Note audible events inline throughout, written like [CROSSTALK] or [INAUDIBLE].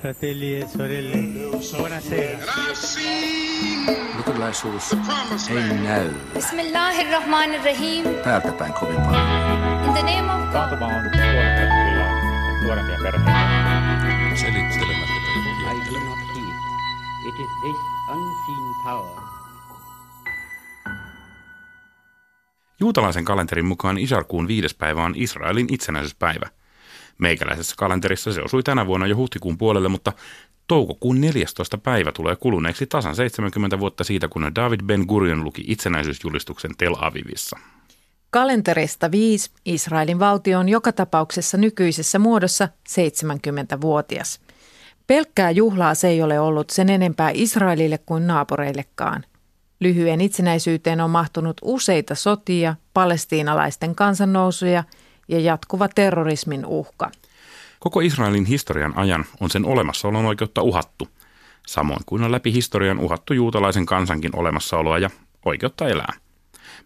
Fratelli e sorelle, buonasera. Luterilaisuus ei näy Bismillahirrahmanirrahim. täältä päin kovin paljon. In the name of God. Taantuma on kyllä nuorempia perheitä. Selittelemättä I do not heed. It is this unseen power Juutalaisen kalenterin mukaan Isarkuun viides päivä on Israelin itsenäisyyspäivä. Meikäläisessä kalenterissa se osui tänä vuonna jo huhtikuun puolelle, mutta toukokuun 14. päivä tulee kuluneeksi tasan 70 vuotta siitä, kun David Ben Gurion luki itsenäisyysjulistuksen Tel Avivissa. Kalenterista 5 Israelin valtio on joka tapauksessa nykyisessä muodossa 70-vuotias. Pelkkää juhlaa se ei ole ollut sen enempää Israelille kuin naapureillekaan. Lyhyen itsenäisyyteen on mahtunut useita sotia, palestiinalaisten kansannousuja ja jatkuva terrorismin uhka. Koko Israelin historian ajan on sen olemassaolon oikeutta uhattu, samoin kuin on läpi historian uhattu juutalaisen kansankin olemassaoloa ja oikeutta elää.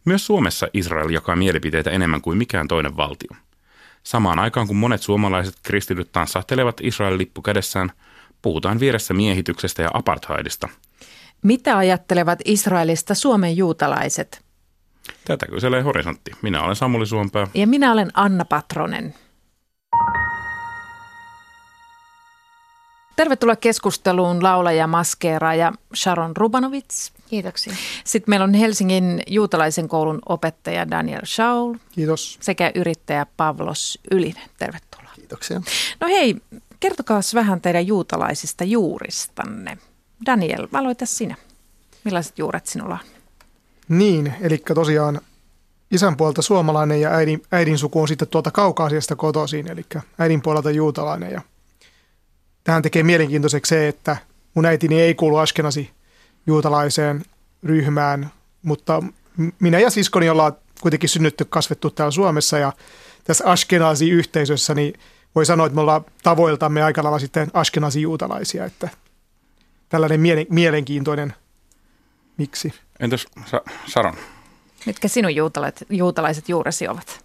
Myös Suomessa Israel jakaa mielipiteitä enemmän kuin mikään toinen valtio. Samaan aikaan kun monet suomalaiset kristityt tanssahtelevat Israelin lippu kädessään, puhutaan vieressä miehityksestä ja apartheidista. Mitä ajattelevat Israelista Suomen juutalaiset? Tätä kyselee horisontti. Minä olen Samuli Suompää. Ja minä olen Anna Patronen. Tervetuloa keskusteluun laulaja, maskeeraaja Sharon Rubanovits. Kiitoksia. Sitten meillä on Helsingin juutalaisen koulun opettaja Daniel Shaul Kiitos. sekä yrittäjä Pavlos Ylinen. Tervetuloa. Kiitoksia. No hei, kertokaa vähän teidän juutalaisista juuristanne. Daniel, aloita sinä. Millaiset juuret sinulla on? Niin, eli tosiaan isän puolelta suomalainen ja äidin, äidin suku on sitten tuolta kaukaasiasta kotoisin, eli äidin puolelta juutalainen. Ja tähän tekee mielenkiintoiseksi se, että mun äitini ei kuulu askenasi juutalaiseen ryhmään, mutta minä ja siskoni ollaan kuitenkin synnytty, kasvettu täällä Suomessa ja tässä Ashkenazi-yhteisössä niin voi sanoa, että me ollaan tavoiltamme aika lailla sitten Ashkenazi-juutalaisia, että tällainen miele- mielenkiintoinen miksi. Entäs Sa- Saron? Mitkä sinun juutalaiset, juutalaiset juuresi ovat?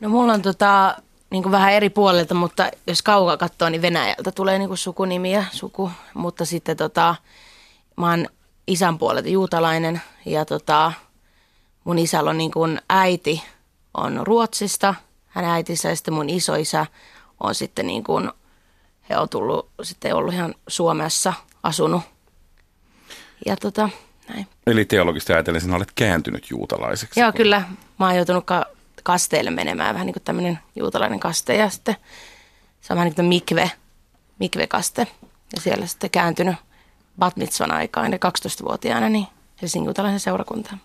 No mulla on tota, niin kuin vähän eri puolelta, mutta jos kaukaa katsoo, niin Venäjältä tulee niin kuin sukunimi ja suku. Mutta sitten tota, mä oon isän puolelta juutalainen ja tota, mun isällä on niin kuin äiti on Ruotsista, hän äitissä ja sitten mun isoisä on sitten niin kuin, he on tullut, sitten ollut ihan Suomessa asunut. Ja tota, näin. Eli teologista ajatellen sinä olet kääntynyt juutalaiseksi. Joo, kyllä. Mä oon joutunut ka- kasteelle menemään, vähän niin kuin tämmöinen juutalainen kaste ja sitten se on vähän niin kuin mikve, mikvekaste. Ja siellä sitten kääntynyt bat mitzvan aikaan, eli 12-vuotiaana, niin Helsingin juutalaisen seurakuntaan.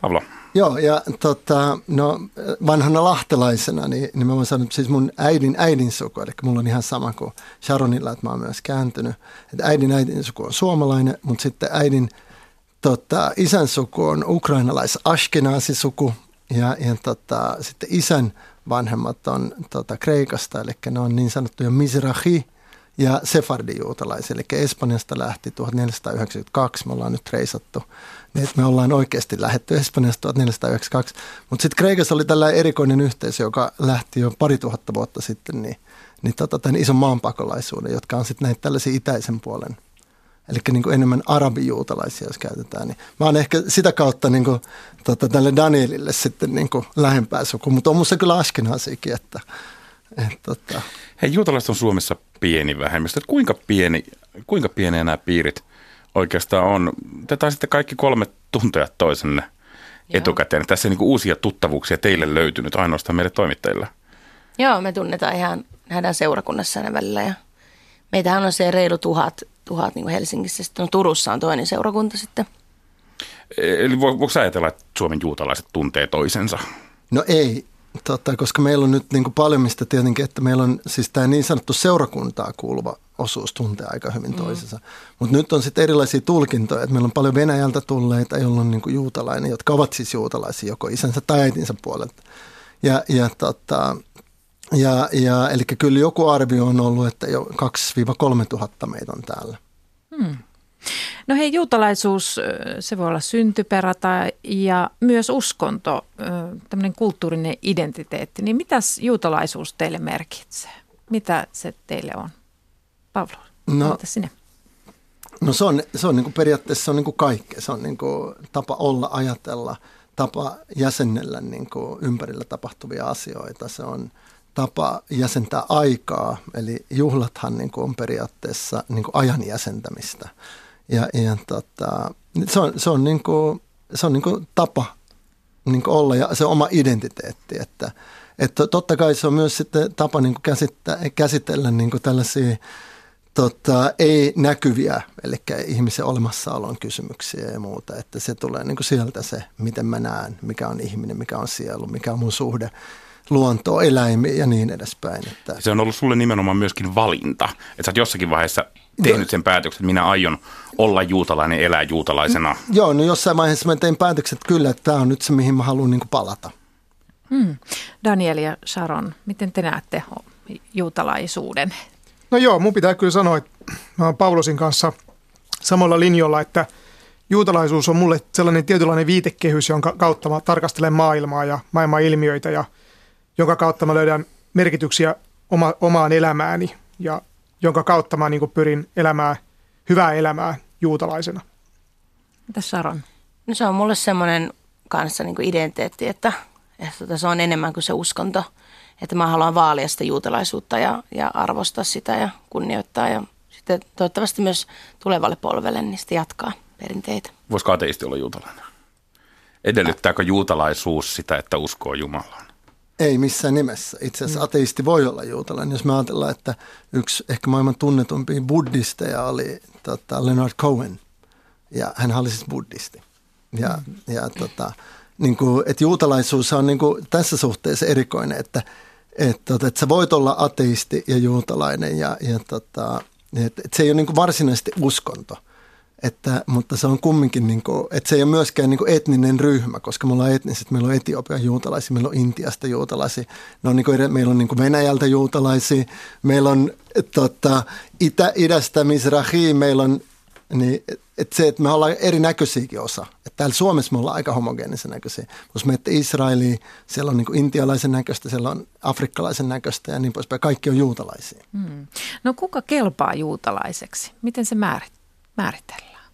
Pavlo, Joo, ja tota, no, vanhana lahtelaisena, niin, niin mä voin sanoa, siis mun äidin äidin suku, eli mulla on ihan sama kuin Sharonilla, että mä oon myös kääntynyt. Että äidin äidin suku on suomalainen, mutta sitten äidin tota, isän suku on ukrainalais suku ja, ja tota, sitten isän vanhemmat on tota, Kreikasta, eli ne on niin sanottuja Mizrahi ja Sefardi-juutalaisia, eli Espanjasta lähti 1492, me ollaan nyt reisattu, niin me ollaan oikeasti lähetty Espanjasta 1492, mutta sitten Kreikassa oli tällainen erikoinen yhteisö, joka lähti jo pari tuhatta vuotta sitten, niin, niin tota, tämän ison maanpakolaisuuden, jotka on sitten näitä tällaisia itäisen puolen Eli niin kuin enemmän arabijuutalaisia, jos käytetään. Niin mä oon ehkä sitä kautta niin kuin, tota, tälle Danielille sitten niin kuin lähempää suku, mutta on musta kyllä Ashkenazikin, että, että tota. hei juutalaiset on Suomessa pieni vähemmistö. Että Kuinka, pieni, kuinka pieniä nämä piirit oikeastaan on? Te taisitte kaikki kolme tuntea toisenne Joo. etukäteen. Tässä ei niin uusia tuttavuuksia teille löytynyt ainoastaan meille toimittajille. Joo, me tunnetaan ihan, nähdään seurakunnassa aina välillä ja meitähän on se reilu tuhat, tuhat niin kuin Helsingissä. Sitten no, Turussa on toinen seurakunta sitten. Eli vo- voiko ajatella, että Suomen juutalaiset tuntee toisensa? No ei, tota, koska meillä on nyt niin kuin paljon mistä tietenkin, että meillä on siis tämä niin sanottu seurakuntaa kuuluva osuus tuntee aika hyvin toisensa. Mutta nyt on sitten erilaisia tulkintoja, että meillä on paljon Venäjältä tulleita, joilla on niin kuin juutalainen, jotka ovat siis juutalaisia joko isänsä tai äitinsä puolelta. Ja, ja, tota, ja, ja eli kyllä joku arvio on ollut, että jo 2-3 tuhatta meitä on täällä. No hei, juutalaisuus, se voi olla syntyperä tai, ja myös uskonto, tämmöinen kulttuurinen identiteetti. Niin mitäs juutalaisuus teille merkitsee? Mitä se teille on? Pavlo, No. sinne? No se on, se on niin kuin periaatteessa se on niin kuin kaikkea. Se on niin kuin tapa olla, ajatella, tapa jäsennellä niin kuin ympärillä tapahtuvia asioita. Se on tapa jäsentää aikaa, eli juhlathan niin kuin on periaatteessa niin kuin ajan jäsentämistä. Ja, ja tota, se on, se on, niin kuin, se on niin kuin tapa niin kuin olla ja se oma identiteetti, että, että totta kai se on myös sitten tapa niin kuin käsittää, käsitellä niin kuin tällaisia tota, ei näkyviä, eli ihmisen olemassaolon kysymyksiä ja muuta, että se tulee niin kuin sieltä se, miten mä näen, mikä on ihminen, mikä on sielu, mikä on mun suhde luontoon, eläimiin ja niin edespäin. Että. Se on ollut sulle nimenomaan myöskin valinta, että sä oot jossakin vaiheessa tehnyt sen päätöksen, että minä aion olla juutalainen, elää juutalaisena. Joo, no jossain vaiheessa mä tein päätöksen, että kyllä, että tämä on nyt se, mihin mä haluan niin palata. Hmm. Daniel ja Sharon, miten te näette juutalaisuuden? No joo, mun pitää kyllä sanoa, että mä oon Paulosin kanssa samalla linjalla, että juutalaisuus on mulle sellainen tietynlainen viitekehys, jonka kautta mä tarkastelen maailmaa ja maailman ilmiöitä ja jonka kautta mä löydän merkityksiä oma, omaan elämääni ja jonka kautta mä niin pyrin elämään hyvää elämää juutalaisena. Mitä Sharon? No se on mulle semmoinen kanssa niin kuin identiteetti, että, että se on enemmän kuin se uskonto. Että mä haluan vaalia sitä juutalaisuutta ja, ja arvostaa sitä ja kunnioittaa ja sitten toivottavasti myös tulevalle polvelle niin sitten jatkaa perinteitä. Voisiko ateisti olla juutalainen? Edellyttääkö juutalaisuus sitä, että uskoo Jumalaan? Ei missään nimessä. Itse asiassa ateisti voi olla juutalainen. Jos me ajatellaan, että yksi ehkä maailman tunnetumpia buddhisteja oli tota, Leonard Cohen. Ja hän oli siis buddhisti. Ja, ja tota, niin kuin, että juutalaisuus on niin kuin tässä suhteessa erikoinen, että, että, että, että sä voit olla ateisti ja juutalainen ja, ja tota, että, että se ei ole niin kuin varsinaisesti uskonto. Että, mutta se on kumminkin, niin kuin, että se ei ole myöskään niin kuin etninen ryhmä, koska me ollaan etniset, meillä on Etiopian juutalaisia, meillä on Intiasta juutalaisia, ne on niin kuin, meillä on niin kuin Venäjältä juutalaisia, meillä on tota, Itä, idästä Mizrahi, meillä on niin, että se, että me ollaan erinäköisiäkin osa. Että täällä Suomessa me ollaan aika homogeenisen näköisiä. Jos menette Israeliin, siellä on niin intialaisen näköistä, siellä on afrikkalaisen näköistä ja niin poispäin. Kaikki on juutalaisia. Hmm. No kuka kelpaa juutalaiseksi? Miten se määrit, määritellään?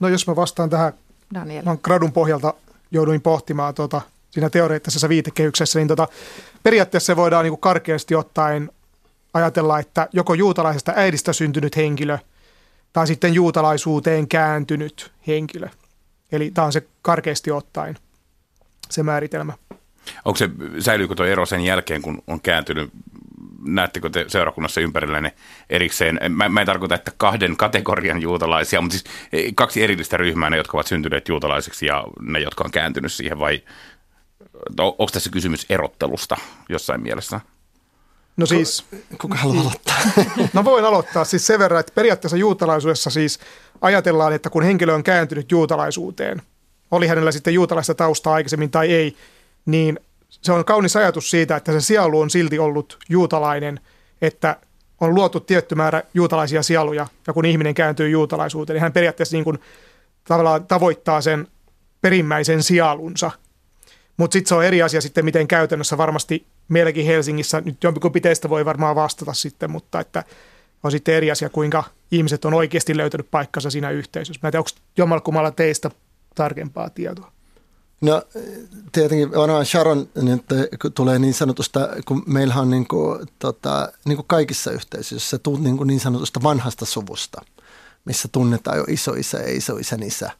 No jos mä vastaan tähän, Daniel. mä gradun pohjalta jouduin pohtimaan tuota, siinä teoreettisessa viitekehyksessä, niin tota, periaatteessa se voidaan niin karkeasti ottaen ajatella, että joko juutalaisesta äidistä syntynyt henkilö – tai sitten juutalaisuuteen kääntynyt henkilö. Eli tämä on se karkeasti ottaen se määritelmä. Onko se, säilyykö tuo ero sen jälkeen, kun on kääntynyt näettekö te seurakunnassa ympärillänne erikseen, mä, mä en tarkoita, että kahden kategorian juutalaisia, mutta siis e, kaksi erillistä ryhmää, ne jotka ovat syntyneet juutalaisiksi ja ne, jotka on kääntynyt siihen, vai onko tässä kysymys erottelusta jossain mielessä? No siis... Kuka haluaa aloittaa? [LAUGHS] No voin aloittaa siis sen verran, että periaatteessa juutalaisuudessa siis ajatellaan, että kun henkilö on kääntynyt juutalaisuuteen, oli hänellä sitten juutalaista taustaa aikaisemmin tai ei, niin se on kaunis ajatus siitä, että se sielu on silti ollut juutalainen, että on luotu tietty määrä juutalaisia sieluja, ja kun ihminen kääntyy juutalaisuuteen, niin hän periaatteessa niin kuin tavallaan tavoittaa sen perimmäisen sielunsa. Mutta sitten se on eri asia sitten, miten käytännössä varmasti meilläkin Helsingissä, nyt jompikumpi teistä voi varmaan vastata sitten, mutta että on sitten eri asia, kuinka ihmiset on oikeasti löytänyt paikkansa siinä yhteisössä. Mä en tiedä, onko jommalkummalla teistä tarkempaa tietoa? No tietenkin varmaan Sharon nyt tulee niin sanotusta, kun meillä on niin kuin, tota, niin kuin kaikissa yhteisöissä, tuut niin, kuin niin sanotusta vanhasta suvusta, missä tunnetaan jo isoisä ja isoisän isä.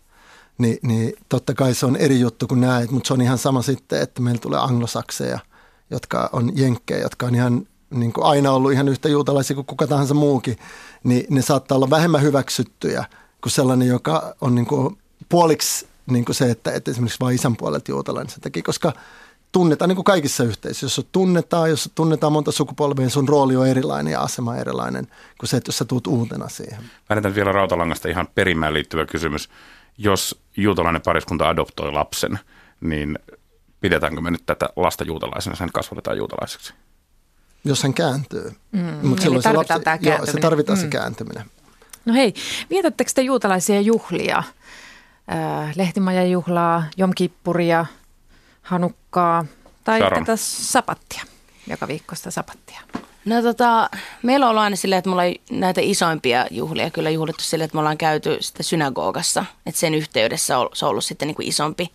Ni, niin totta kai se on eri juttu kuin näet, mutta se on ihan sama sitten, että meillä tulee anglosakseja – jotka on jenkkejä, jotka on ihan niin kuin aina ollut ihan yhtä juutalaisia kuin kuka tahansa muukin, niin ne saattaa olla vähemmän hyväksyttyjä kuin sellainen, joka on niin kuin puoliksi niin kuin se, että, että esimerkiksi vain isän puolelta juutalainen sen takia, koska tunnetaan niin kuin kaikissa yhteisöissä. Jos tunnetaan, jos tunnetaan monta sukupolvea, niin sun rooli on erilainen ja asema erilainen kuin se, että jos sä tuut uutena siihen. Väännetään vielä Rautalangasta ihan perimään liittyvä kysymys. Jos juutalainen pariskunta adoptoi lapsen, niin pidetäänkö me nyt tätä lasta juutalaisena, sen kasvatetaan juutalaiseksi? Jos hän kääntyy. Mm, Mut silloin se, lapsi, tämä joo, se tarvitaan mm. se kääntyminen. No hei, vietättekö te juutalaisia juhlia? Lehtimajajuhlaa, jomkippuria, hanukkaa tai tätä sapattia, joka viikkoista sapattia? No tota, meillä on ollut aina silleen, että me ollaan näitä isoimpia juhlia kyllä juhlittu silleen, että me ollaan käyty sitten synagogassa. Että sen yhteydessä on, se on ollut sitten niin kuin isompi.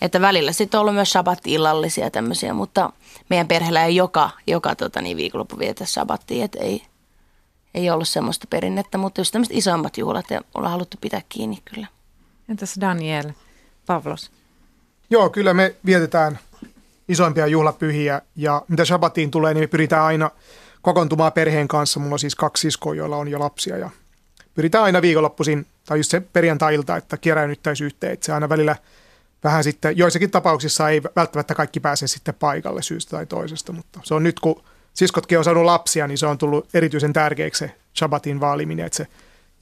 Että välillä sitten on ollut myös shabbat-illallisia ja tämmöisiä, mutta meidän perheellä ei joka, joka tota, niin viikonloppu vietä shabbattia, että ei, ei ollut semmoista perinnettä, mutta just tämmöiset isommat juhlat ja ollaan haluttu pitää kiinni kyllä. Entäs Daniel, Pavlos? Joo, kyllä me vietetään isoimpia juhlapyhiä ja mitä Shabbatiin tulee, niin me pyritään aina kokoontumaan perheen kanssa. Mulla on siis kaksi siskoa, joilla on jo lapsia ja pyritään aina viikonloppuisin tai just se perjantai-ilta, että kieräynyttäisiin yhteen. Että se aina välillä vähän sitten, joissakin tapauksissa ei välttämättä kaikki pääse sitten paikalle syystä tai toisesta, mutta se on nyt kun siskotkin on saanut lapsia, niin se on tullut erityisen tärkeäksi se Shabbatin vaaliminen, että se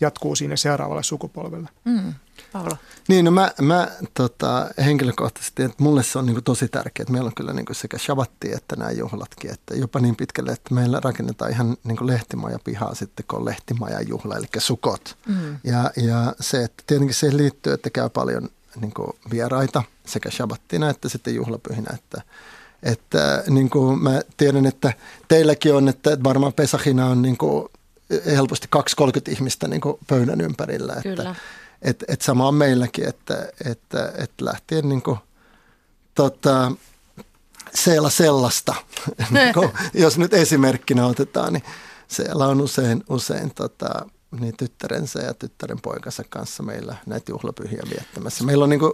jatkuu sinne seuraavalle sukupolvelle. Mm. Paolo. Niin, no mä, mä tota, henkilökohtaisesti, että mulle se on niin kuin tosi tärkeää, että meillä on kyllä niin kuin sekä Shabbatti että nämä juhlatkin, että jopa niin pitkälle, että meillä rakennetaan ihan niin kuin lehtimaja pihaa sitten, kun on lehtimaja juhla, eli sukot. Mm. Ja, ja se, että tietenkin siihen liittyy, että käy paljon niin kuin vieraita sekä Shabbattina että sitten juhlapyhinä, että että niin kuin mä tiedän, että teilläkin on, että varmaan Pesahina on niin kuin helposti 2-30 ihmistä niin kuin pöydän ympärillä. Kyllä. Että, et, et sama on meilläkin, että, että, että lähtien niin kuin, tota, siellä sellaista, [LAUGHS] niin kuin, jos nyt esimerkkinä otetaan, niin siellä on usein, usein tota, niin tyttärensä ja tyttären poikansa kanssa meillä näitä juhlapyhiä viettämässä. Meillä on niin kuin,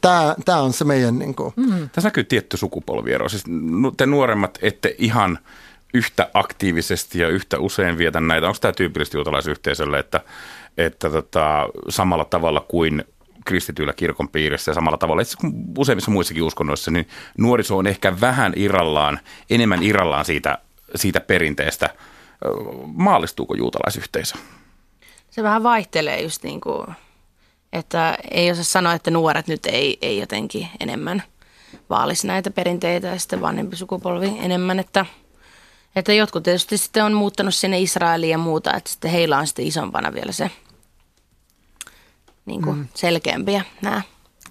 tämä, tämä on se meidän... Niin kuin... mm. Tässä näkyy tietty sukupolviero. Siis te nuoremmat ette ihan yhtä aktiivisesti ja yhtä usein vietä näitä. Onko tämä tyypillisesti juutalaisyhteisölle, että, että tota, samalla tavalla kuin kristityillä kirkon piirissä ja samalla tavalla itse useimmissa muissakin uskonnoissa, niin nuoriso on ehkä vähän irrallaan, enemmän irrallaan siitä, siitä perinteestä. Maalistuuko juutalaisyhteisö? Se vähän vaihtelee just niin kuin, että ei osaa sanoa, että nuoret nyt ei, ei jotenkin enemmän vaalisi näitä perinteitä ja sitten vanhempi sukupolvi enemmän, että – että jotkut tietysti sitten on muuttanut sinne Israeliin ja muuta, että sitten heillä on sitten isompana vielä se niin kuin mm. selkeämpiä nämä.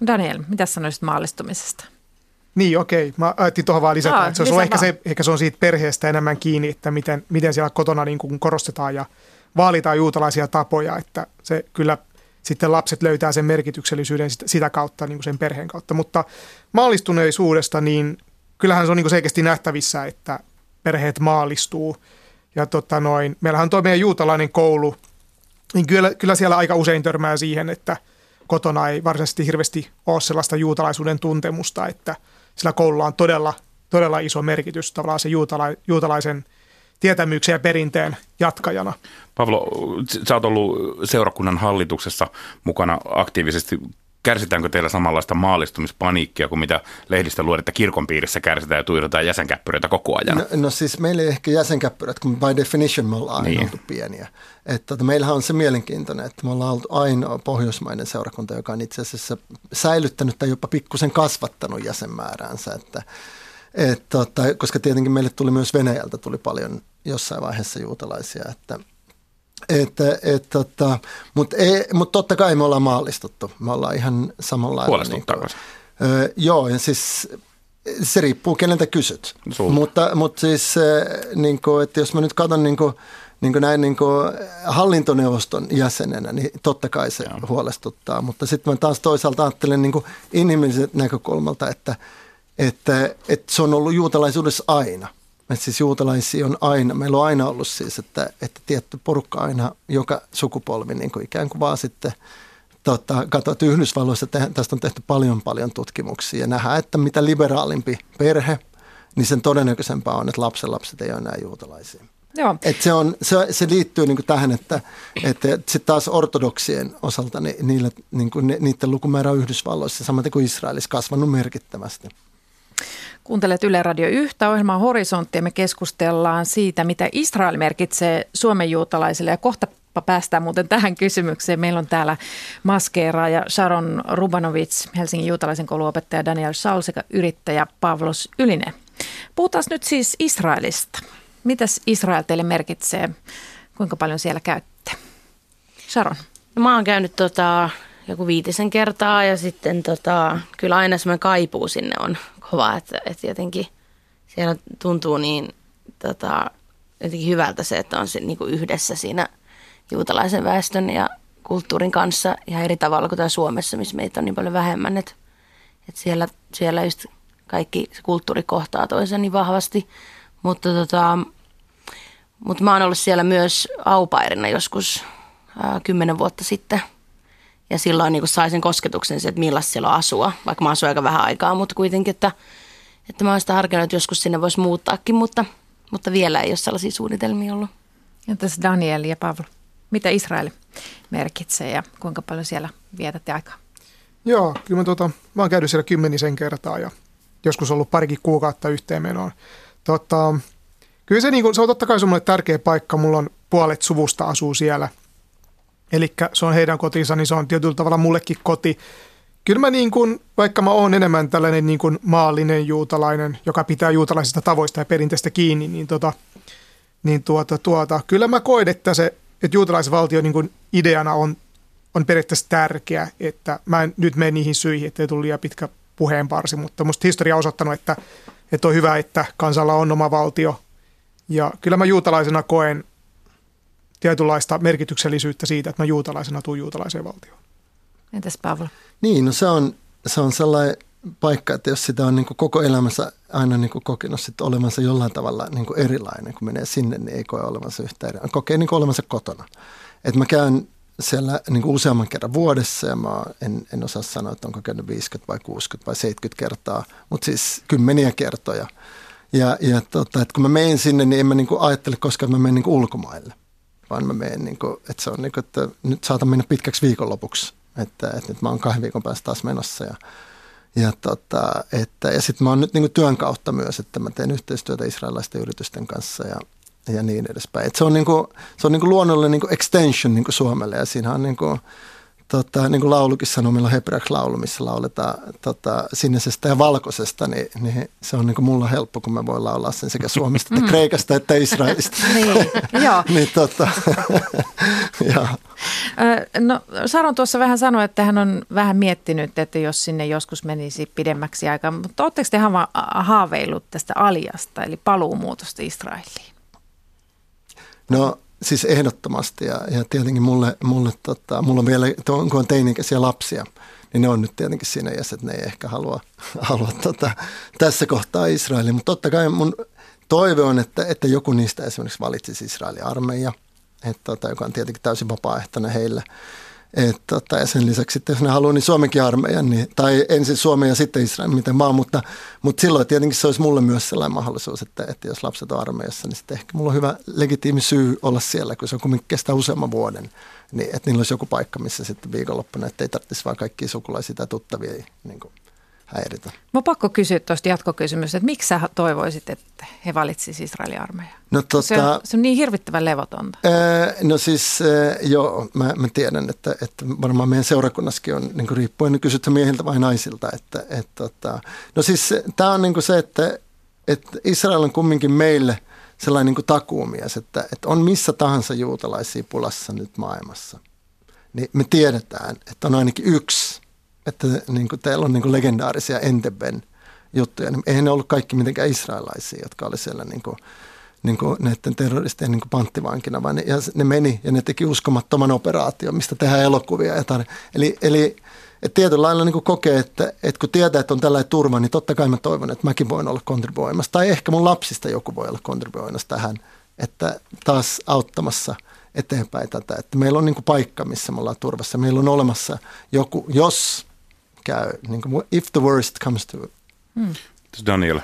Daniel, mitä sanoisit maallistumisesta? Niin, okei. Mä ajattelin tuohon vaan lisätä, Aa, että se on ehkä, se, ehkä se on siitä perheestä enemmän kiinni, että miten, miten siellä kotona niin kuin korostetaan ja vaalitaan juutalaisia tapoja, että se kyllä sitten lapset löytää sen merkityksellisyyden sitä, sitä kautta, niin kuin sen perheen kautta. Mutta maallistuneisuudesta, niin kyllähän se on niin kuin selkeästi nähtävissä, että perheet maallistuu. Ja tota noin, meillähän on tuo meidän juutalainen koulu, niin kyllä, kyllä siellä aika usein törmää siihen, että kotona ei varsinaisesti hirveästi ole sellaista juutalaisuuden tuntemusta, että sillä koululla on todella, todella iso merkitys tavallaan se juutala, juutalaisen tietämyksen ja perinteen jatkajana. Pavlo, sä oot ollut seurakunnan hallituksessa mukana aktiivisesti kärsitäänkö teillä samanlaista maallistumispaniikkia kuin mitä lehdistä luodaan, että kirkon piirissä kärsitään ja tuijotetaan jäsenkäppyröitä koko ajan? No, no siis meillä ei ehkä jäsenkäppyrät, kun by definition me ollaan aina niin. oltu pieniä. Että tota, meillähän on se mielenkiintoinen, että me ollaan ollut ainoa pohjoismainen seurakunta, joka on itse asiassa säilyttänyt tai jopa pikkusen kasvattanut jäsenmääräänsä. Että, et, tota, koska tietenkin meille tuli myös Venäjältä tuli paljon jossain vaiheessa juutalaisia, että – että, et, tota, Mutta mut totta kai me ollaan maallistuttu. Me ollaan ihan samalla lailla. Niin kuin, ö, joo, ja siis se riippuu keneltä kysyt. Mutta, mutta siis niin kuin, että jos mä nyt katson niin kuin, niin kuin näin niin kuin hallintoneuvoston jäsenenä, niin totta kai se Joo. huolestuttaa. Mutta sitten mä taas toisaalta ajattelen niin kuin inhimilliset näkökulmalta, että, että, että se on ollut juutalaisuudessa aina – että siis juutalaisia on aina, meillä on aina ollut siis, että, että tietty porukka aina, joka sukupolvi niin kuin ikään kuin vaan sitten tota, katsoa, että Yhdysvalloissa te, tästä on tehty paljon paljon tutkimuksia ja nähdään, että mitä liberaalimpi perhe, niin sen todennäköisempää on, että lapsenlapset ei ole enää juutalaisia. Joo. Et se, on, se, se liittyy niin tähän, että, että sitten taas ortodoksien osalta niin, niillä, niin kuin ne, niiden lukumäärä on Yhdysvalloissa, samaten kuin Israelissa, kasvanut merkittävästi. Kuuntelet Yle Radio 1 ohjelmaa Horisontti ja me keskustellaan siitä, mitä Israel merkitsee Suomen juutalaisille ja kohta päästään muuten tähän kysymykseen. Meillä on täällä maskeeraaja Sharon Rubanovits, Helsingin juutalaisen kouluopettaja Daniel Saul sekä yrittäjä Pavlos Ylinen. Puhutaan nyt siis Israelista. Mitäs Israel teille merkitsee? Kuinka paljon siellä käytte? Sharon. No, mä oon käynyt tota, joku viitisen kertaa ja sitten tota, kyllä aina semmoinen kaipuu sinne on kova, että, että jotenkin siellä tuntuu niin tota, jotenkin hyvältä se, että on se niin kuin yhdessä siinä juutalaisen väestön ja kulttuurin kanssa ihan eri tavalla kuin täällä Suomessa, missä meitä on niin paljon vähemmän. Että, että siellä, siellä just kaikki se kulttuuri kohtaa toisen niin vahvasti. Mutta, tota, mutta mä oon ollut siellä myös aupairina joskus kymmenen vuotta sitten. Ja silloin niin sai sen kosketuksen, että millaista siellä on asua, vaikka mä asuin aika vähän aikaa, mutta kuitenkin, että, että mä oon sitä harkinnut, että joskus sinne voisi muuttaakin, mutta, mutta vielä ei ole sellaisia suunnitelmia ollut. Entäs Daniel ja Pavlo, mitä Israel merkitsee ja kuinka paljon siellä vietätte aikaa? Joo, kyllä mä, tota, mä oon käynyt siellä kymmenisen kertaa ja joskus ollut parikin kuukautta yhteenmenoon. Tota, kyllä se, niin kun, se on totta kai semmoinen tärkeä paikka. Mulla on puolet suvusta asuu siellä. Eli se on heidän kotinsa, niin se on tietyllä tavalla mullekin koti. Kyllä mä niin kuin, vaikka mä oon enemmän tällainen niin kuin maallinen juutalainen, joka pitää juutalaisista tavoista ja perinteistä kiinni, niin, tota, niin tuota, tuota, kyllä mä koen, että se että juutalaisvaltio niin kuin ideana on, on periaatteessa tärkeä, että mä en nyt mene niihin syihin, ettei tule liian pitkä puheenparsi, mutta musta historia on osoittanut, että, että on hyvä, että kansalla on oma valtio. Ja kyllä mä juutalaisena koen tietynlaista merkityksellisyyttä siitä, että mä juutalaisena tuun juutalaiseen valtioon. Entäs Pavlo? Niin, no se on, se on sellainen paikka, että jos sitä on niin koko elämänsä aina niin kokenut sit olevansa jollain tavalla niin erilainen, kun menee sinne, niin ei koe olevansa yhtä eri. Kokee niin olevansa kotona. Et mä käyn siellä niin useamman kerran vuodessa ja mä en, en osaa sanoa, että onko käynyt 50 vai 60 vai 70 kertaa, mutta siis kymmeniä kertoja. Ja, ja tota, että kun mä menen sinne, niin en mä niin ajattele koskaan, että mä menen niin ulkomaille, vaan mä menen, niin kuin, että se on niin kuin, että nyt saatan mennä pitkäksi viikonlopuksi, että, että nyt mä oon kahden viikon päästä taas menossa ja ja, tota, että, ja sitten mä oon nyt niin työn kautta myös, että mä teen yhteistyötä israelilaisten yritysten kanssa ja, ja niin edespäin. Et se on, niin kuin, se on niin luonnollinen niin extension niin Suomelle ja siinä on niin kuin, tota, niin kuin laulukin sanoo, meillä on hebreaksi laulu, missä lauletaan tota, sinisestä ja valkoisesta, niin, niin se on niin kuin mulla helppo, kun mä voin laulaa sen sekä Suomesta että mm. Kreikasta että Israelista. [LAUGHS] niin, joo. [LAUGHS] niin, tota, [LAUGHS] joo. No Saron tuossa vähän sanoi, että hän on vähän miettinyt, että jos sinne joskus menisi pidemmäksi aikaa, mutta oletteko te haaveillut tästä aliasta, eli paluumuutosta Israeliin? No Siis ehdottomasti ja, ja tietenkin mulle, mulle tota, mulla on vielä, kun on teinikäisiä lapsia, niin ne on nyt tietenkin siinä iässä, että ne ei ehkä halua, [LAUGHS] halua tota, tässä kohtaa Israeliin. Mutta totta kai mun toive on, että, että joku niistä esimerkiksi valitsisi Israelin armeija, että, tota, joka on tietenkin täysin vapaaehtoinen heille – et, tota, ja sen lisäksi sitten, jos ne haluaa, niin Suomenkin armeijan, niin, tai ensin Suomen ja sitten Israel, miten vaan, mutta, mutta silloin tietenkin se olisi mulle myös sellainen mahdollisuus, että, että jos lapset on armeijassa, niin sitten ehkä mulla on hyvä legitiimi syy olla siellä, kun se on kuitenkin kestää useamman vuoden, niin että niillä olisi joku paikka, missä sitten viikonloppuna, että ei tarvitsisi vaan kaikkia sukulaisia tai tuttavia niin kuin häiritä. Mä pakko kysyä tuosta jatkokysymys, että miksi sä toivoisit, että he valitsisivat Israelin armeijan? No, tota, se, on, se on niin hirvittävän levotonta. Ää, no siis joo, mä, mä tiedän, että, että varmaan meidän seurakunnassakin on niin riippuen, niin kysytään miehiltä vai naisilta. Että, et, tota, no siis tämä on niin se, että, että Israel on kumminkin meille sellainen niin takuumies, että, että on missä tahansa juutalaisia pulassa nyt maailmassa. Niin me tiedetään, että on ainakin yksi että niin kuin teillä on niin kuin legendaarisia Entebben juttuja, niin eihän ne ollut kaikki mitenkään israelaisia, jotka oli siellä niin kuin, niin kuin näiden terroristien niin kuin panttivankina, vaan ne, ja ne meni ja ne teki uskomattoman operaation, mistä tehdään elokuvia. Ja tar- eli, eli että tietyllä lailla niin kokee, että, että kun tietää, että on tällainen turva, niin totta kai mä toivon, että mäkin voin olla kontribuoimassa. Tai ehkä mun lapsista joku voi olla kontribuoimassa tähän, että taas auttamassa eteenpäin tätä. Että meillä on niin paikka, missä me ollaan turvassa. Meillä on olemassa joku, jos käy, niin kuin, if the worst comes to it. Hmm. Daniel,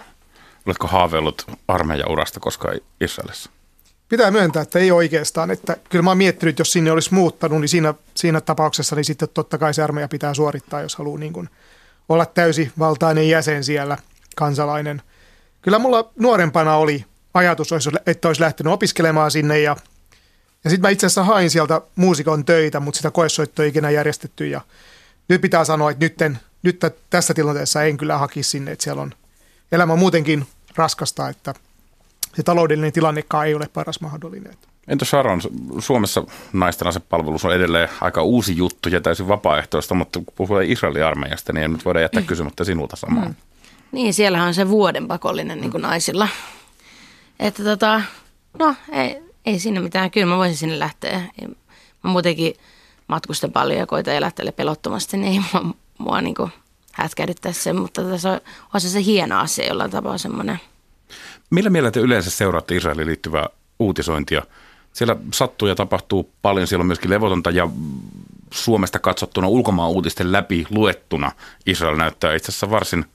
oletko haaveillut armeijaurasta koskaan Israelissa? Pitää myöntää, että ei oikeastaan. Että kyllä mä oon miettinyt, jos sinne olisi muuttanut, niin siinä, siinä tapauksessa niin sitten totta kai se armeija pitää suorittaa, jos haluaa niin kuin olla täysivaltainen jäsen siellä, kansalainen. Kyllä mulla nuorempana oli ajatus, että olisi lähtenyt opiskelemaan sinne ja, ja sitten mä itse asiassa hain sieltä muusikon töitä, mutta sitä koessoittoa ei ikinä järjestetty ja nyt pitää sanoa, että nytten, nyt tässä tilanteessa en kyllä hakisi sinne, että siellä on elämä muutenkin raskasta, että se taloudellinen tilannekaan ei ole paras mahdollinen. Entä Sharon, Suomessa naisten asepalvelus on edelleen aika uusi juttu ja täysin vapaaehtoista, mutta kun puhutaan Israelin armeijasta, niin nyt voidaan jättää kysymättä sinulta samaan. Mm. Niin, siellähän on se vuoden pakollinen niin kuin naisilla. Että tota, No ei, ei siinä mitään. Kyllä mä voisin sinne lähteä. Mä muutenkin matkustan paljon ja koitan elää tälle pelottomasti, niin ei mua, mua niin hätkähdyttää se. Mutta tässä on, on se, se hieno asia jollain tapaa semmoinen. Millä mielellä te yleensä seuraatte Israeliin liittyvää uutisointia? Siellä sattuu ja tapahtuu paljon, siellä on myöskin levotonta ja Suomesta katsottuna ulkomaan uutisten läpi luettuna Israel näyttää itse asiassa varsin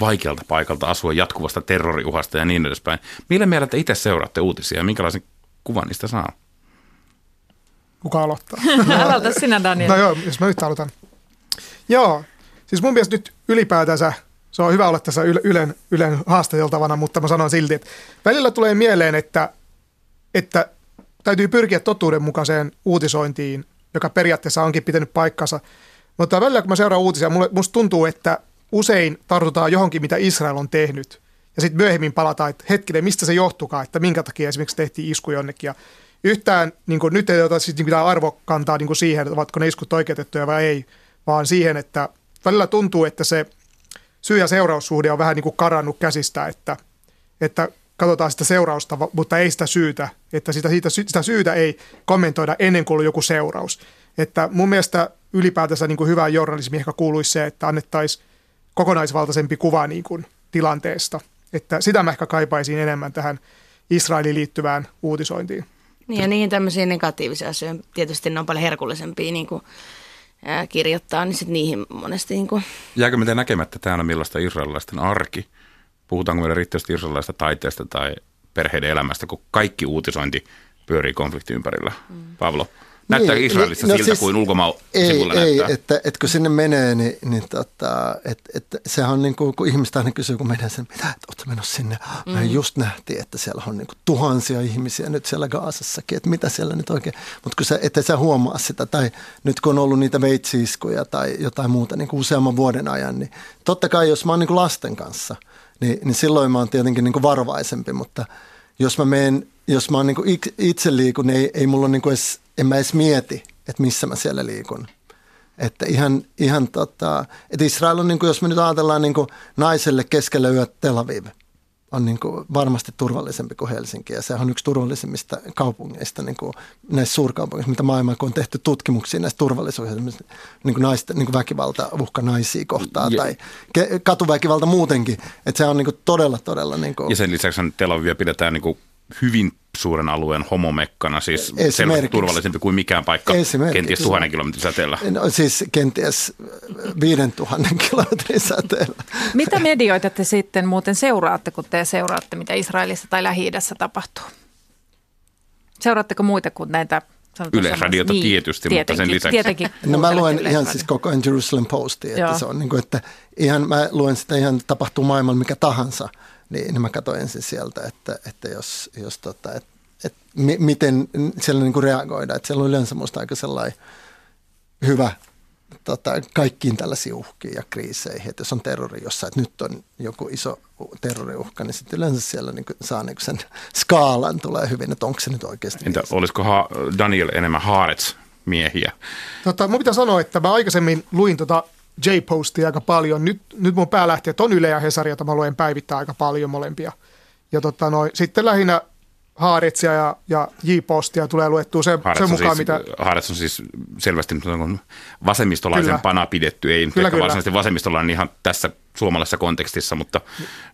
vaikealta paikalta asua jatkuvasta terroriuhasta ja niin edespäin. Millä mielellä te itse seuraatte uutisia ja minkälaisen kuvan niistä saa? Kuka aloittaa? [LAUGHS] Aloita sinä, Daniel. No joo, jos mä nyt aloitan. Joo, siis mun mielestä nyt ylipäätänsä se on hyvä olla tässä Yle- Ylen, Ylen haastateltavana, mutta mä sanon silti, että välillä tulee mieleen, että, että täytyy pyrkiä totuudenmukaiseen uutisointiin, joka periaatteessa onkin pitänyt paikkansa. Mutta välillä kun mä seuraan uutisia, mulle, musta tuntuu, että usein tartutaan johonkin, mitä Israel on tehnyt. Ja sitten myöhemmin palataan, että hetkinen, mistä se johtukaan, että minkä takia esimerkiksi tehtiin isku jonnekin. Ja yhtään, niin kuin, nyt ei ota siis mitään arvokantaa niin kuin siihen, että ovatko ne iskut oikeutettuja vai ei, vaan siihen, että välillä tuntuu, että se syy- ja seuraussuhde on vähän niin kuin karannut käsistä, että, että katsotaan sitä seurausta, mutta ei sitä syytä, että sitä, siitä, sy- sitä syytä ei kommentoida ennen kuin on joku seuraus. Että mun mielestä ylipäätänsä niin kuin hyvään journalismiin ehkä kuuluisi se, että annettaisiin kokonaisvaltaisempi kuva niin kuin tilanteesta. Että sitä mä ehkä kaipaisin enemmän tähän Israeliin liittyvään uutisointiin. Niin ja niihin tämmöisiin negatiivisiin asioihin, tietysti ne on paljon herkullisempia niin kuin, ää, kirjoittaa, niin sitten niihin monesti niin kuin, Jääkö meitä näkemättä täällä millaista israelilaisten arki? Puhutaanko meillä riittävästi israelilaista taiteesta tai perheiden elämästä, kun kaikki uutisointi pyörii konfliktin ympärillä? Mm. Pavlo, näyttääkö Niin, Israelissa no siltä siis kuin ulkomaan Ei, sivulla ei näyttää? että, että kun sinne menee, niin, niin tota, et, et, sehän on niin kuin, kun ihmiset aina kysyy, kun menee sen, mitä, että ootko menossa sinne? Mm. Me just nähtiin, että siellä on niin kuin tuhansia ihmisiä nyt siellä Gaasassakin, että mitä siellä nyt oikein, mutta kun sä, ettei sä huomaa sitä, tai nyt kun on ollut niitä veitsiiskuja tai jotain muuta niin kuin useamman vuoden ajan, niin totta kai jos mä oon niin kuin lasten kanssa, niin, niin silloin mä oon tietenkin niin kuin varovaisempi, mutta jos mä menen, jos mä oon niin kuin itse liikun, niin ei, ei mulla ole niin kuin edes, en mä edes mieti, että missä mä siellä liikun. Että ihan, ihan tota, että Israel on, niin kuin, jos me nyt ajatellaan niin kuin naiselle keskellä yöt Tel Aviv, on niin kuin varmasti turvallisempi kuin Helsinki. Ja se on yksi turvallisimmista kaupungeista niin kuin näissä suurkaupungeissa, mitä maailmaa, kun on tehty tutkimuksia näistä turvallisuudesta, niin kuin naisten niin kuin väkivalta uhka naisia kohtaan Ja- tai ke- katuväkivalta muutenkin. Että se on niin kuin todella, todella niin kuin, Ja sen lisäksi Tel Avivia pidetään niin kuin hyvin suuren alueen homomekkana, siis selvästi turvallisempi kuin mikään paikka kenties tuhannen kilometrin säteellä. No, siis kenties viiden tuhannen kilometrin säteellä. Mitä medioita te sitten muuten seuraatte, kun te seuraatte, mitä Israelissa tai lähi tapahtuu? Seuraatteko muita kuin näitä sanotaan Yleisradiota semmoisia- tietysti, mutta sen tietenkin, lisäksi- Tietenkin No mä luen ihan siis koko ajan Jerusalem Postia, että Joo. se on niin kuin, että ihan mä luen sitä ihan tapahtuu maailmalla mikä tahansa, niin, niin mä katsoin ensin sieltä, että, että jos, jos tota, että, että mi, miten siellä niin kuin reagoidaan, että siellä on yleensä musta aika sellainen hyvä tota, kaikkiin tällaisiin uhkiin ja kriiseihin, että jos on terrori jossain, että nyt on joku iso terroriuhka, niin sitten yleensä siellä niin kuin saa niin kuin sen skaalan tulee hyvin, että onko se nyt oikeasti Entä niin. olisiko ha- Daniel enemmän Haarets miehiä? Tota, mun pitää sanoa, että mä aikaisemmin luin tota J-postia aika paljon. Nyt, nyt mun pää lähtee, että on Yle ja Hesari, jota mä luen päivittää aika paljon molempia. Ja tota, noi, sitten lähinnä Haaretsia ja, ja J-postia tulee luettua sen, sen mukaan, siis, mitä... Haarets on siis selvästi vasemmistolaisempana pidetty, ei Kyllä, ehkä kyllä. varsinaisesti vasemmistolainen ihan tässä suomalaisessa kontekstissa, mutta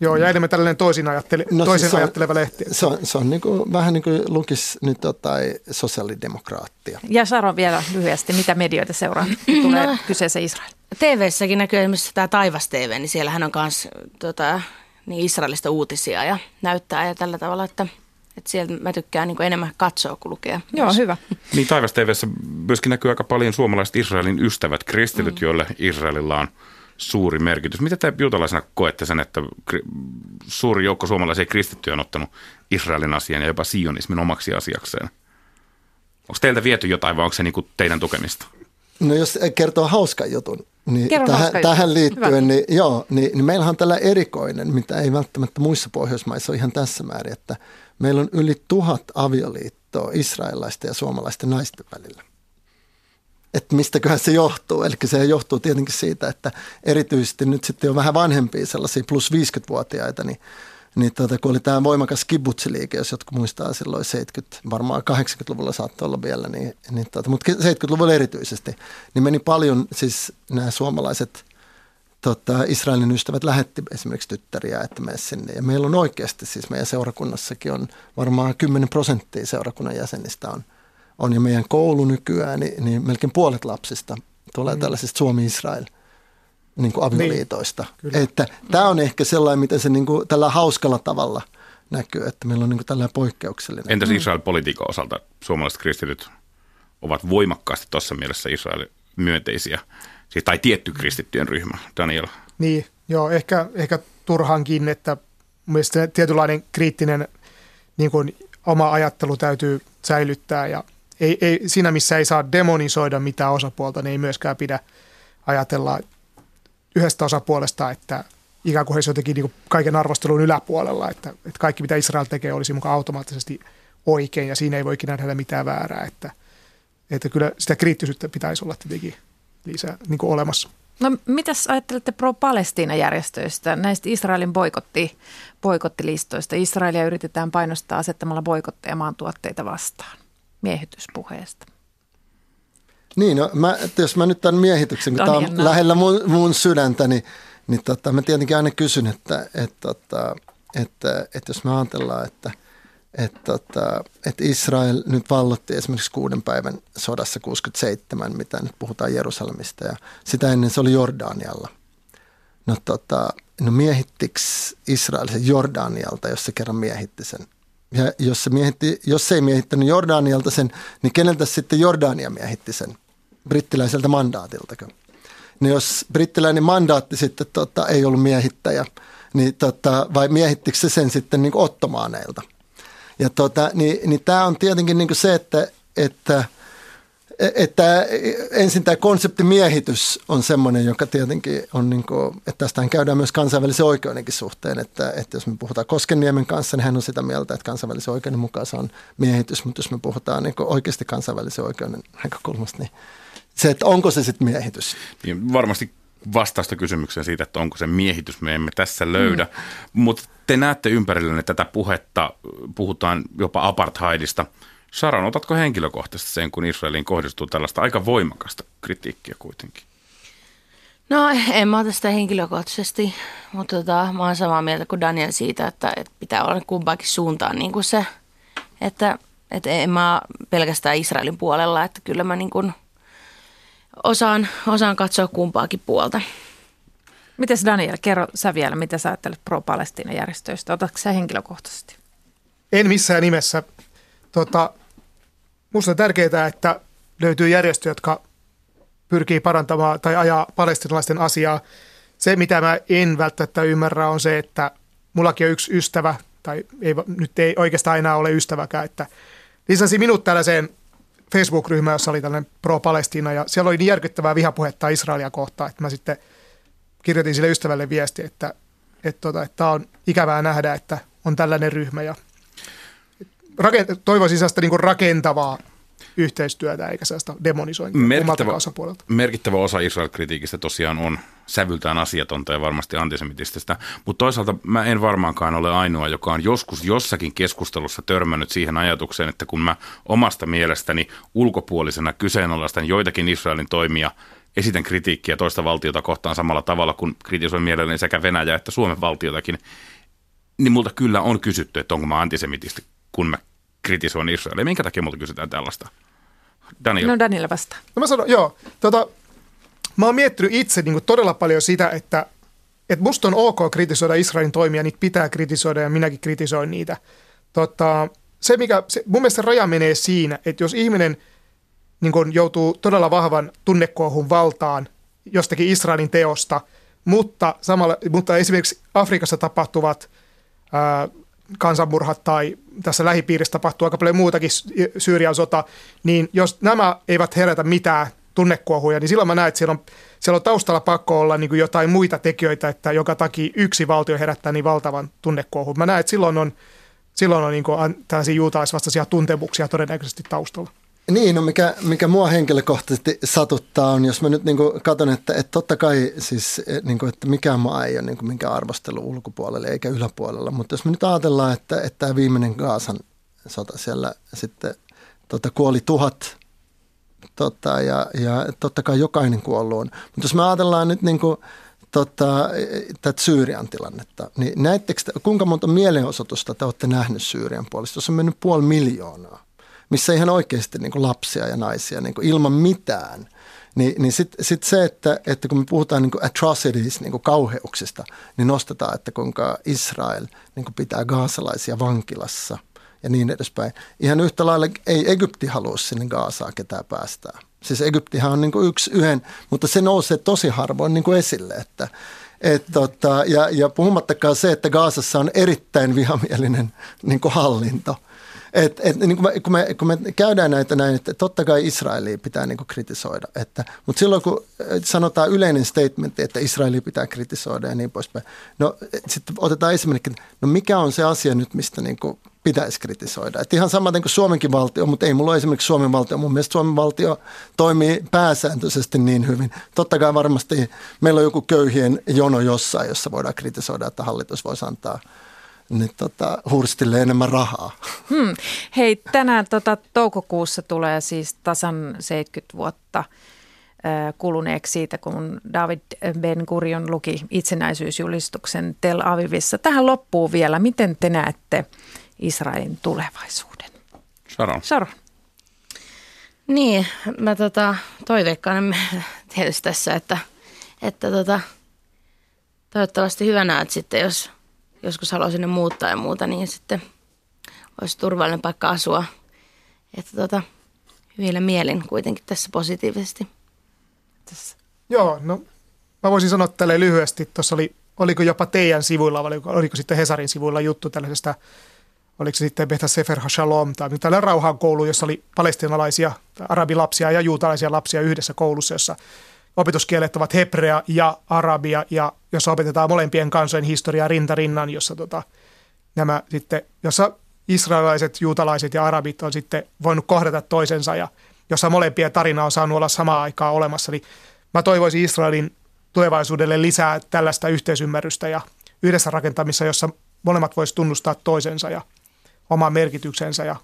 Joo, ja enemmän tällainen toisin, ajattele, no, toisen siis se on- ajatteleva lehti. Se on, se on niin kuin, vähän niin kuin lukisi nyt jotain sosiaalidemokraattia. Ja Saro vielä lyhyesti, mitä medioita seuraa, [LAUGHS] kun tulee kyseessä Israel? TV-säkin näkyy esimerkiksi tämä Taivas TV, niin siellähän on myös tota, niin Israelista uutisia ja näyttää ja tällä tavalla, että, että sieltä mä tykkään niin enemmän katsoa kuin lukea. Joo, myös. hyvä. [LAUGHS] niin Taivas TVssä myöskin näkyy aika paljon suomalaiset Israelin ystävät, kristityt, mm. joille Israelilla on suuri merkitys. Mitä te juutalaisena koette sen, että suuri joukko suomalaisia kristittyjä on ottanut Israelin asian ja jopa sionismin omaksi asiakseen? Onko teiltä viety jotain vai onko se niinku teidän tukemista? No jos kertoo hauskan jutun, niin Kerro tähän, hauska tähän liittyen, Hyvä. niin, joo, niin, niin meillähän on tällä erikoinen, mitä ei välttämättä muissa Pohjoismaissa ole ihan tässä määrin, että meillä on yli tuhat avioliittoa israelaisten ja suomalaisten naisten välillä. Että mistäköhän se johtuu? Eli se johtuu tietenkin siitä, että erityisesti nyt sitten on vähän vanhempia sellaisia plus 50-vuotiaita, niin niin tota, kun oli tämä voimakas kibbutsiliike, jos jotkut muistaa silloin 70, varmaan 80-luvulla saattoi olla vielä, niin, niin tota, mutta 70-luvulla erityisesti, niin meni paljon siis nämä suomalaiset tota, Israelin ystävät lähetti esimerkiksi tyttäriä, että mene sinne. Ja meillä on oikeasti, siis meidän seurakunnassakin on varmaan 10 prosenttia seurakunnan jäsenistä on, on jo meidän koulu nykyään, niin, niin melkein puolet lapsista tulee mm. tällaisista Suomi-Israel – niin kuin avioliitoista. Niin, että tämä on ehkä sellainen, miten se niin kuin, tällä hauskalla tavalla näkyy, että meillä on niin kuin tällainen poikkeuksellinen. Entäs Israel-politiikan osalta suomalaiset kristityt ovat voimakkaasti tuossa mielessä Israel myönteisiä, siis, tai tietty kristittyjen ryhmä, Daniel? Niin, joo, ehkä, ehkä turhankin, että mielestäni tietynlainen kriittinen niin kuin oma ajattelu täytyy säilyttää ja ei, ei, siinä, missä ei saa demonisoida mitään osapuolta, niin ei myöskään pidä ajatella yhdestä osapuolesta, että ikään kuin he jotenkin niin kuin kaiken arvostelun yläpuolella, että, että kaikki mitä Israel tekee olisi mukaan automaattisesti oikein ja siinä ei voi ikinä nähdä mitään väärää, että, että kyllä sitä kriittisyyttä pitäisi olla tietenkin lisää niin kuin olemassa. No mitäs ajattelette pro-Palestiina-järjestöistä, näistä Israelin boikotti, boikottilistoista? Israelia yritetään painostaa asettamalla boikotteja maan tuotteita vastaan miehityspuheesta. Niin, no, mä, jos mä nyt tämän miehityksen, kun tämä on lähellä mun, mun sydäntä, niin, niin tota, mä tietenkin aina kysyn, että, että, että, että, että jos me ajatellaan, että, että, että, että Israel nyt vallotti esimerkiksi kuuden päivän sodassa 67, mitä nyt puhutaan Jerusalemista, ja sitä ennen se oli Jordanialla. No, tota, no miehittikö Israel sen Jordanialta, jos se kerran miehitti sen ja jos se, miehitti, jos se ei miehittänyt Jordanialta sen, niin keneltä sitten Jordania miehitti sen? Brittiläiseltä mandaatiltakö? Niin jos brittiläinen mandaatti sitten tota, ei ollut miehittäjä, niin tota, vai miehittikö se sen sitten niin ottomaaneilta? Ja tota, niin, niin tämä on tietenkin niin se, että, että – että ensin tämä konseptimiehitys on semmoinen, joka tietenkin on, niin kuin, että tästähän käydään myös kansainvälisen oikeudenkin suhteen, että, että jos me puhutaan Koskenniemen kanssa, niin hän on sitä mieltä, että kansainvälisen oikeuden mukaan se on miehitys, mutta jos me puhutaan niin oikeasti kansainvälisen oikeuden näkökulmasta, niin se, että onko se sitten miehitys? Niin varmasti vastausta kysymykseen siitä, että onko se miehitys, me emme tässä löydä. Mm. Mutta te näette ympärillenne tätä puhetta, puhutaan jopa apartheidista – Sharon, otatko henkilökohtaisesti sen, kun Israeliin kohdistuu tällaista aika voimakasta kritiikkiä kuitenkin? No en mä ota sitä henkilökohtaisesti, mutta tota, mä oon samaa mieltä kuin Daniel siitä, että, että pitää olla kumpaakin suuntaan niin kuin se, että, että en mä pelkästään Israelin puolella, että kyllä mä niin kuin osaan, osaan katsoa kumpaakin puolta. Mites Daniel, kerro sä vielä, mitä sä ajattelet pro-Palestiina-järjestöistä? Otatko sä henkilökohtaisesti? En missään nimessä. Tota, Minusta on tärkeää, että löytyy järjestö, jotka pyrkii parantamaan tai ajaa palestinalaisten asiaa. Se, mitä mä en välttämättä ymmärrä, on se, että mullakin on yksi ystävä, tai ei, nyt ei oikeastaan enää ole ystäväkään, että lisäsi minut tällaiseen Facebook-ryhmään, jossa oli tällainen pro-Palestina, ja siellä oli niin järkyttävää vihapuhetta Israelia kohtaan, että mä sitten kirjoitin sille ystävälle viesti, että että, tota, että on ikävää nähdä, että on tällainen ryhmä, ja toivoisin sellaista niin rakentavaa yhteistyötä eikä sellaista demonisointia merkittävä, osapuolelta. Merkittävä osa Israel-kritiikistä tosiaan on sävyltään asiatonta ja varmasti antisemitististä, mutta toisaalta mä en varmaankaan ole ainoa, joka on joskus jossakin keskustelussa törmännyt siihen ajatukseen, että kun mä omasta mielestäni ulkopuolisena kyseenalaistan joitakin Israelin toimia, esitän kritiikkiä toista valtiota kohtaan samalla tavalla kuin kritisoin mielelläni sekä Venäjä että Suomen valtiotakin, niin multa kyllä on kysytty, että onko mä antisemitisti kun mä kritisoin Israelia. Minkä takia multa kysytään tällaista? Daniel. No Daniel vastaa. No mä sanon, joo. Tota, mä oon miettinyt itse niin todella paljon sitä, että, että musta on ok kritisoida Israelin toimia, niitä pitää kritisoida ja minäkin kritisoin niitä. Tota, se, mikä, se, mun mielestä raja menee siinä, että jos ihminen niin kun joutuu todella vahvan tunnekuohun valtaan jostakin Israelin teosta, mutta, samalla, mutta esimerkiksi Afrikassa tapahtuvat ää, kansanmurhat tai tässä lähipiirissä tapahtuu aika paljon muutakin Syyrian sota, niin jos nämä eivät herätä mitään tunnekuohuja, niin silloin mä näen, että siellä on, siellä on taustalla pakko olla niin jotain muita tekijöitä, että joka takia yksi valtio herättää niin valtavan tunnekuohun. Mä näen, että silloin on, silloin on niin kuin tällaisia juutalaisvastaisia tuntemuksia todennäköisesti taustalla. Niin, no mikä, mikä mua henkilökohtaisesti satuttaa on, jos mä nyt niin katson, että, että totta kai siis, niin kuin, että mikään maa ei ole niin kuin minkään arvostelu ulkopuolelle eikä yläpuolella, mutta jos me nyt ajatellaan, että, että tämä viimeinen Gaasan sota siellä sitten tota, kuoli tuhat tota, ja, ja totta kai jokainen kuollut on. Mutta jos me ajatellaan nyt niin kuin, tota, tätä Syyrian tilannetta, niin näettekö, kuinka monta mielenosoitusta te olette nähneet Syyrian puolesta? Jos on mennyt puoli miljoonaa missä ihan oikeasti niin kuin lapsia ja naisia niin kuin ilman mitään. Ni, niin sitten sit se, että, että kun me puhutaan niin atrocities, niin kauheuksista, niin nostetaan, että kuinka Israel niin kuin pitää gaasalaisia vankilassa ja niin edespäin. Ihan yhtä lailla ei Egypti halua sinne Gaasaa ketään päästää. Siis Egyptihan on niin kuin yksi yhden, mutta se nousee tosi harvoin niin kuin esille, että, et tota, ja, ja puhumattakaan se, että Gaasassa on erittäin vihamielinen niin kuin hallinto – et, et, niin kun, me, kun, me, kun me käydään näitä näin, että totta kai Israelia pitää niin kritisoida, että, mutta silloin kun sanotaan yleinen statement, että Israelia pitää kritisoida ja niin poispäin, no sitten otetaan esimerkiksi, no mikä on se asia nyt, mistä niin kuin pitäisi kritisoida. Et ihan samaten kuin Suomenkin valtio, mutta ei mulla ole esimerkiksi Suomen valtio. Mun mielestä Suomen valtio toimii pääsääntöisesti niin hyvin. Totta kai varmasti meillä on joku köyhien jono jossain, jossa voidaan kritisoida, että hallitus voisi antaa – niin tota, Hurstille enemmän rahaa. Hmm. Hei, tänään tota, toukokuussa tulee siis tasan 70 vuotta kuluneeksi siitä, kun David Ben Gurion luki itsenäisyysjulistuksen Tel Avivissa. Tähän loppuu vielä. Miten te näette Israelin tulevaisuuden? Sharon. Sharon. Niin, mä tota, toiveikkaan tietysti tässä, että, että tota, toivottavasti hyvä näet sitten, jos – joskus haluaa sinne muuttaa ja muuta, niin sitten olisi turvallinen paikka asua. Että tota, hyvillä mielin kuitenkin tässä positiivisesti. Tässä. Joo, no mä voisin sanoa tälle lyhyesti. Tuossa oli, oliko jopa teidän sivuilla, vai oliko, oliko sitten Hesarin sivuilla juttu tällaisesta, oliko se sitten Beta Sefer HaShalom, tai tällainen rauhan koulu, jossa oli palestinalaisia, arabilapsia ja juutalaisia lapsia yhdessä koulussa, jossa opetuskielet ovat hebrea ja arabia, ja jossa opetetaan molempien kansojen historiaa rinta rinnan, jossa tota, nämä sitten, jossa israelilaiset, juutalaiset ja arabit on sitten voinut kohdata toisensa, ja jossa molempien tarina on saanut olla samaan aikaan olemassa. Niin mä toivoisin Israelin tulevaisuudelle lisää tällaista yhteisymmärrystä ja yhdessä rakentamissa, jossa molemmat voisivat tunnustaa toisensa ja oman merkityksensä ja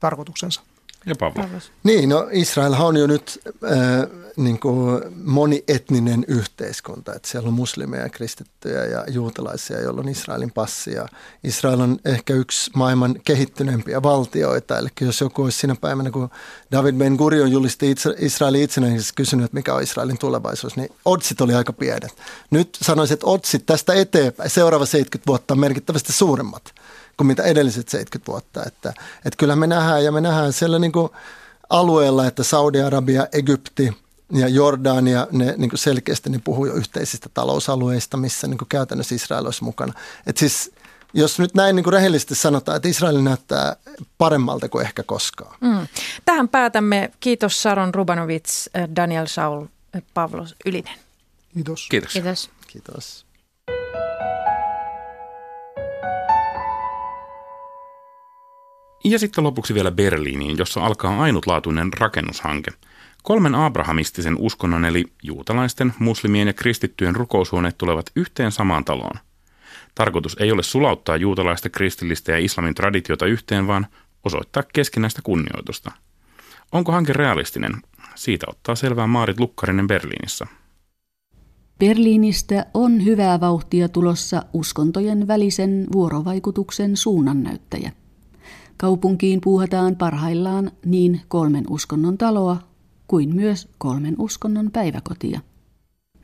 tarkoituksensa. Ja Pavlo. Niin, no Israel on jo nyt äh, niin kuin monietninen yhteiskunta. Että siellä on muslimeja, kristittyjä ja juutalaisia, joilla on Israelin passi. Ja Israel on ehkä yksi maailman kehittyneempiä valtioita. Eli jos joku olisi siinä päivänä, kun David Ben Gurion julisti Israelin itsenäisesti kysynyt, että mikä on Israelin tulevaisuus, niin otsit oli aika pienet. Nyt sanoisin, että otsit tästä eteenpäin seuraava 70 vuotta on merkittävästi suuremmat kuin mitä edelliset 70 vuotta. Että, että kyllä me nähdään ja me nähdään siellä niin kuin alueella, että Saudi-Arabia, Egypti ja Jordania, ne niin kuin selkeästi ne puhuu jo yhteisistä talousalueista, missä niin kuin käytännössä Israel olisi mukana. Että siis jos nyt näin niin kuin rehellisesti sanotaan, että Israel näyttää paremmalta kuin ehkä koskaan. Mm. Tähän päätämme. Kiitos Sharon Rubanovits, Daniel Saul, Pavlos Ylinen. Kiitos. Kiitos. Kiitos. Kiitos. Ja sitten lopuksi vielä Berliiniin, jossa alkaa ainutlaatuinen rakennushanke. Kolmen abrahamistisen uskonnon eli juutalaisten, muslimien ja kristittyjen rukoushuoneet tulevat yhteen samaan taloon. Tarkoitus ei ole sulauttaa juutalaista, kristillistä ja islamin traditiota yhteen, vaan osoittaa keskinäistä kunnioitusta. Onko hanke realistinen? Siitä ottaa selvää Maarit Lukkarinen Berliinissä. Berliinistä on hyvää vauhtia tulossa uskontojen välisen vuorovaikutuksen suunnannäyttäjä. Kaupunkiin puuhataan parhaillaan niin kolmen uskonnon taloa kuin myös kolmen uskonnon päiväkotia.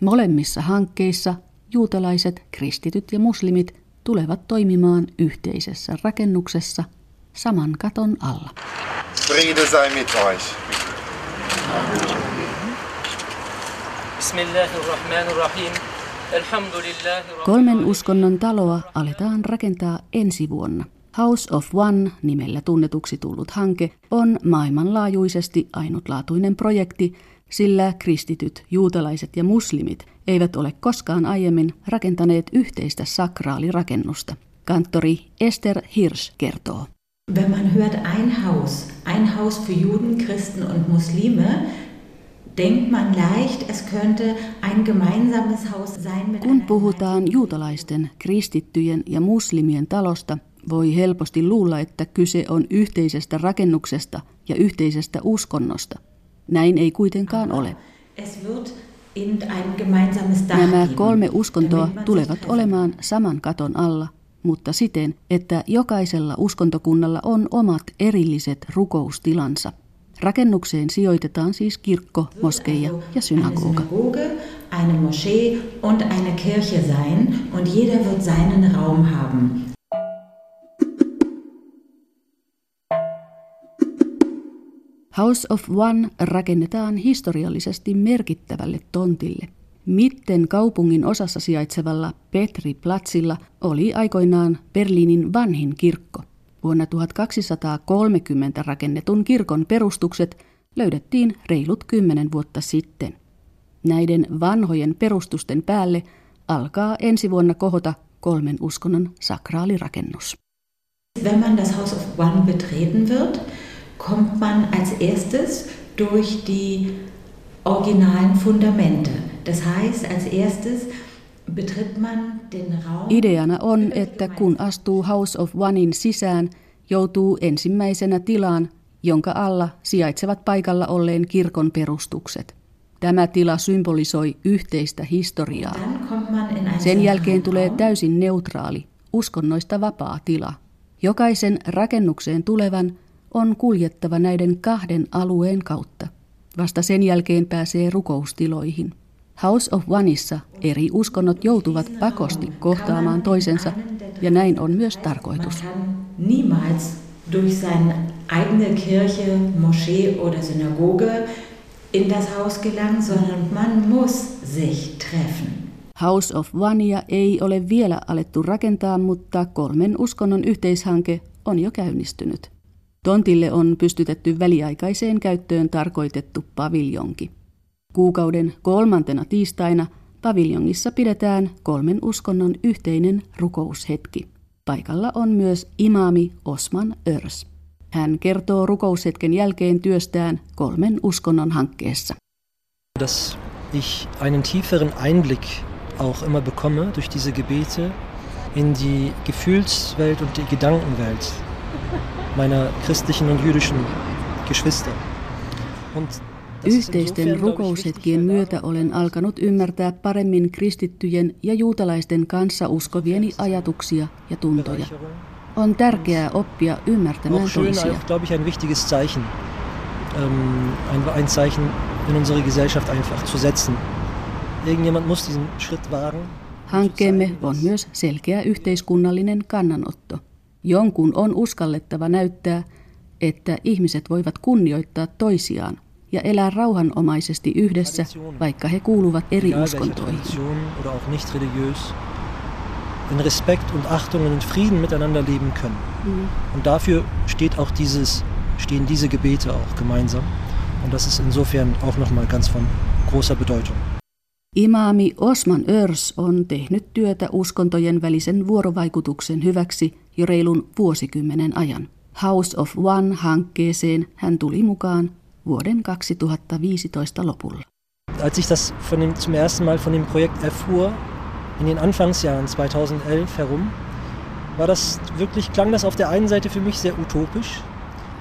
Molemmissa hankkeissa juutalaiset, kristityt ja muslimit tulevat toimimaan yhteisessä rakennuksessa saman katon alla. Friede sei mit euch. Kolmen uskonnon taloa aletaan rakentaa ensi vuonna – House of One nimellä tunnetuksi tullut hanke on maailmanlaajuisesti ainutlaatuinen projekti, sillä kristityt, juutalaiset ja muslimit eivät ole koskaan aiemmin rakentaneet yhteistä sakraalirakennusta. Kanttori Esther Hirsch kertoo. Wenn man hört ein Haus, ein Haus für Juden, Christen und Muslime, denkt man leicht, es könnte ein gemeinsames Haus sein Kun puhutaan juutalaisten, kristittyjen ja muslimien talosta, voi helposti luulla, että kyse on yhteisestä rakennuksesta ja yhteisestä uskonnosta. Näin ei kuitenkaan ole. Nämä kolme uskontoa tulevat olemaan saman katon alla, mutta siten, että jokaisella uskontokunnalla on omat erilliset rukoustilansa. Rakennukseen sijoitetaan siis kirkko, moskeija ja synagoga. Eine Moschee und eine Kirche sein und jeder wird seinen Raum haben. House of One rakennetaan historiallisesti merkittävälle tontille. Mitten kaupungin osassa sijaitsevalla Petri Platzilla oli aikoinaan Berliinin vanhin kirkko. Vuonna 1230 rakennetun kirkon perustukset löydettiin reilut kymmenen vuotta sitten. Näiden vanhojen perustusten päälle alkaa ensi vuonna kohota kolmen uskonnon sakraalirakennus. Wenn man das House of One betreten wird, kommt man als erstes durch die originalen Fundamente. Das heißt, als erstes betritt man den Raum. Ideana on, että kun astuu House of Onein sisään, joutuu ensimmäisenä tilaan, jonka alla sijaitsevat paikalla olleen kirkon perustukset. Tämä tila symbolisoi yhteistä historiaa. Sen jälkeen tulee täysin neutraali, uskonnoista vapaa tila. Jokaisen rakennukseen tulevan on kuljettava näiden kahden alueen kautta. Vasta sen jälkeen pääsee rukoustiloihin. House of Oneissa eri uskonnot joutuvat pakosti kohtaamaan toisensa, ja näin on myös tarkoitus. Niemals durch seine eigene Kirche, Moschee oder Synagoge in das Haus gelangen, sondern man muss sich treffen. House of Onea ei ole vielä alettu rakentaa, mutta kolmen uskonnon yhteishanke on jo käynnistynyt. Tontille on pystytetty väliaikaiseen käyttöön tarkoitettu paviljonki. Kuukauden kolmantena tiistaina paviljongissa pidetään kolmen uskonnon yhteinen rukoushetki. Paikalla on myös imaami Osman Örs. Hän kertoo rukoushetken jälkeen työstään kolmen uskonnon hankkeessa. Dass ich einen tieferen Einblick auch immer bekomme durch diese Gebete in die Gefühlswelt und die Gedankenwelt meiner christlichen und jüdischen Geschwister. Und Yhteisten rukoushetkien myötä olen alkanut ymmärtää paremmin kristittyjen ja juutalaisten kanssa uskovieni ajatuksia ja tuntoja. On tärkeää oppia ymmärtämään toisia. glaube ich, ein wichtiges Zeichen. Ähm, ein Zeichen in unsere Gesellschaft einfach zu setzen. Irgendjemand muss diesen Schritt wagen. Hankkeemme on myös selkeä yhteiskunnallinen kannanotto. Jonkun on uskallettava näyttää, että ihmiset voivat kunnioittaa toisiaan ja elää rauhanomaisesti yhdessä, vaikka he kuuluvat eri uskontoihin. In Respekt und Achtung und in Frieden miteinander leben können. Mhm. Und dafür steht auch dieses, stehen diese Gebete auch gemeinsam. Und das ist insofern auch nochmal ganz von großer Bedeutung. Imaami Osman Örs on tehnyt työtä uskontojen välisen vuorovaikutuksen hyväksi jo reilun vuosikymmenen ajan. House of One-hankkeeseen hän tuli mukaan vuoden 2015 lopulla. Als ich das von dem, zum ersten Mal von dem Projekt erfuhr, in den Anfangsjahren 2011 herum, war das wirklich, klang das auf der einen Seite für mich sehr utopisch,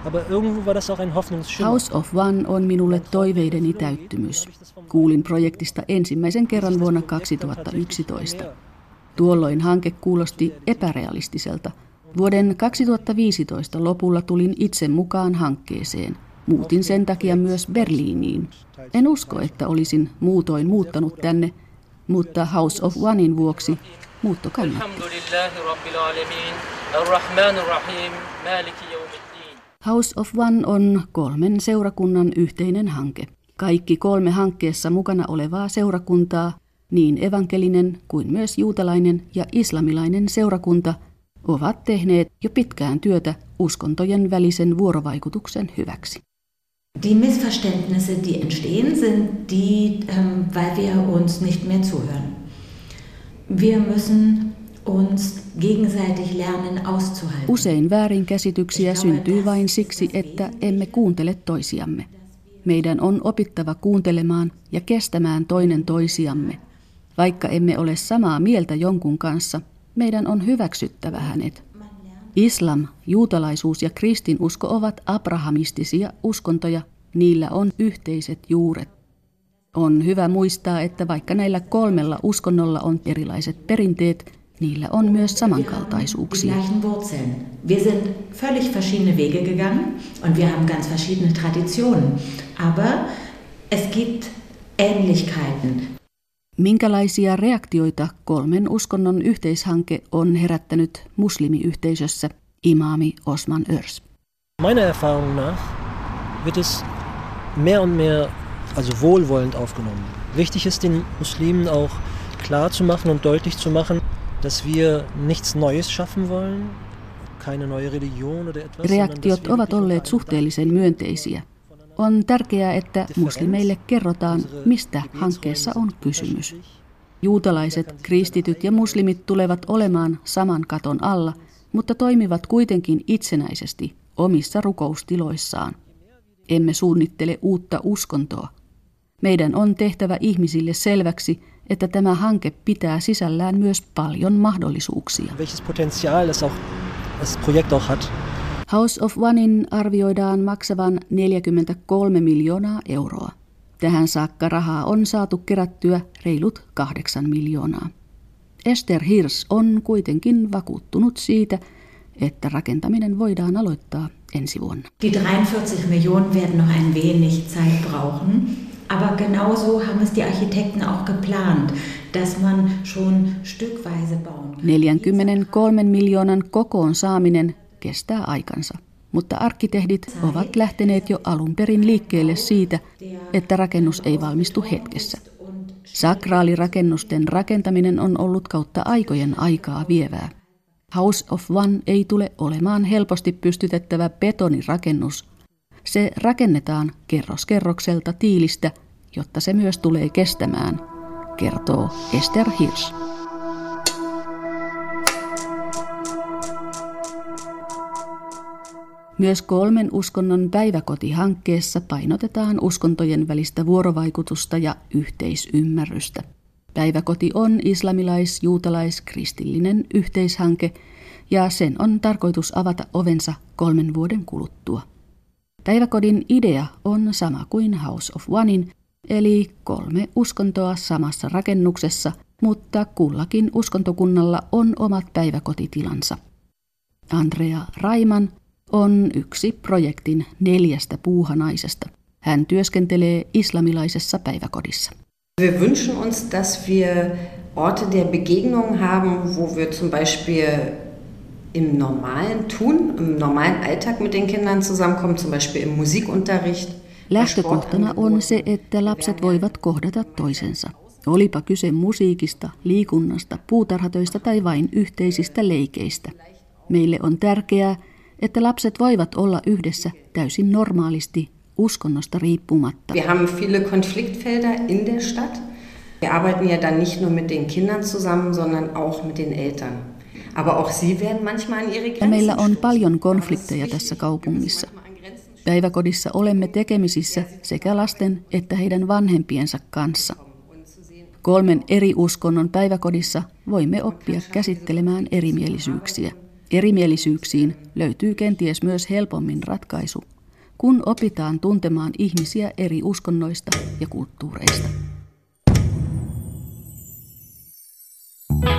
aber irgendwo war das auch ein Hoffnungsschimmer. House of One on minulle toiveideni täyttymys. Kuulin projektista ensimmäisen kerran vuonna 2011. Tuolloin hanke kuulosti epärealistiselta. Vuoden 2015 lopulla tulin itse mukaan hankkeeseen. Muutin sen takia myös Berliiniin. En usko, että olisin muutoin muuttanut tänne, mutta House of Onein vuoksi muutto kannatti. House of One on kolmen seurakunnan yhteinen hanke. Kaikki kolme hankkeessa mukana olevaa seurakuntaa, niin evankelinen kuin myös juutalainen ja islamilainen seurakunta – ovat tehneet jo pitkään työtä uskontojen välisen vuorovaikutuksen hyväksi. Die Missverständnisse, die entstehen, sind die, ähm, weil wir uns nicht mehr zuhören. Wir müssen uns gegenseitig lernen auszuhalten. Usein väärinkäsityksiä syntyy vain siksi, että emme kuuntele toisiamme. Meidän on opittava kuuntelemaan ja kestämään toinen toisiamme. Vaikka emme ole samaa mieltä jonkun kanssa, meidän on hyväksyttävä hänet. Islam, juutalaisuus ja kristinusko ovat abrahamistisia uskontoja, niillä on yhteiset juuret. On hyvä muistaa, että vaikka näillä kolmella uskonnolla on erilaiset perinteet, niillä on myös samankaltaisuuksia. Wir sind völlig verschiedene Wege gegangen und wir haben ganz verschiedene Traditionen. Aber es gibt Ähnlichkeiten. Minkälaisia reaktioita kolmen uskonnon yhteishanke on herättänyt muslimiyhteisössä, imaami Osman Örs? Meiner Erfahrung nach wird es mehr und mehr also wohlwollend aufgenommen. Wichtig ist den Muslimen auch klar zu machen und deutlich zu machen, dass wir nichts Neues schaffen wollen, keine neue Religion oder etwas. Reaktiot ovat olleet suhteellisen myönteisiä. On tärkeää, että muslimeille kerrotaan, mistä hankkeessa on kysymys. Juutalaiset, kristityt ja muslimit tulevat olemaan saman katon alla, mutta toimivat kuitenkin itsenäisesti omissa rukoustiloissaan. Emme suunnittele uutta uskontoa. Meidän on tehtävä ihmisille selväksi, että tämä hanke pitää sisällään myös paljon mahdollisuuksia. Welches Potenzial das, auch, das Projekt auch hat. House of Onein arvioidaan maksavan 43 miljoonaa euroa. Tähän saakka rahaa on saatu kerättyä reilut 8 miljoonaa. Esther Hirs on kuitenkin vakuuttunut siitä, että rakentaminen voidaan aloittaa ensi vuonna. Die 43 Millionen werden noch ein wenig Zeit brauchen. Aber genauso haben es die Architekten auch geplant, dass man schon stückweise bauen kann. 43 miljoonan kokoon saaminen kestää aikansa. Mutta arkkitehdit ovat lähteneet jo alun perin liikkeelle siitä, että rakennus ei valmistu hetkessä. Sakraalirakennusten rakentaminen on ollut kautta aikojen aikaa vievää. House of One ei tule olemaan helposti pystytettävä betonirakennus. Se rakennetaan kerroskerrokselta tiilistä, jotta se myös tulee kestämään, kertoo Esther Hirsch. Myös kolmen uskonnon päiväkotihankkeessa painotetaan uskontojen välistä vuorovaikutusta ja yhteisymmärrystä. Päiväkoti on islamilais-, juutalais-, kristillinen yhteishanke ja sen on tarkoitus avata ovensa kolmen vuoden kuluttua. Päiväkodin idea on sama kuin House of Onein, eli kolme uskontoa samassa rakennuksessa, mutta kullakin uskontokunnalla on omat päiväkotitilansa. Andrea Raiman on yksi projektin neljästä puuhanaisesta. Hän työskentelee islamilaisessa päiväkodissa. Wir wünschen uns, dass wir Orte der Begegnung haben, wo wir zum Beispiel im normalen Tun, im normalen Alltag mit den Kindern zusammenkommen, zum Beispiel im Musikunterricht. Lähtökohtana on se, että lapset voivat kohdata toisensa. Olipa kyse musiikista, liikunnasta, puutarhatöistä tai vain yhteisistä leikeistä. Meille on tärkeää, että lapset voivat olla yhdessä täysin normaalisti uskonnosta riippumatta. Wir haben viele Konfliktfelder in der Stadt. Wir arbeiten ja dann nicht nur mit den Kindern zusammen, sondern auch mit den Eltern. Aber auch sie werden manchmal an ihre Grenzen Meillä on paljon konflikteja tässä kaupungissa. Päiväkodissa olemme tekemisissä sekä lasten että heidän vanhempiensa kanssa. Kolmen eri uskonnon päiväkodissa voimme oppia käsittelemään erimielisyyksiä. Erimielisyyksiin löytyy kenties myös helpommin ratkaisu, kun opitaan tuntemaan ihmisiä eri uskonnoista ja kulttuureista. thank you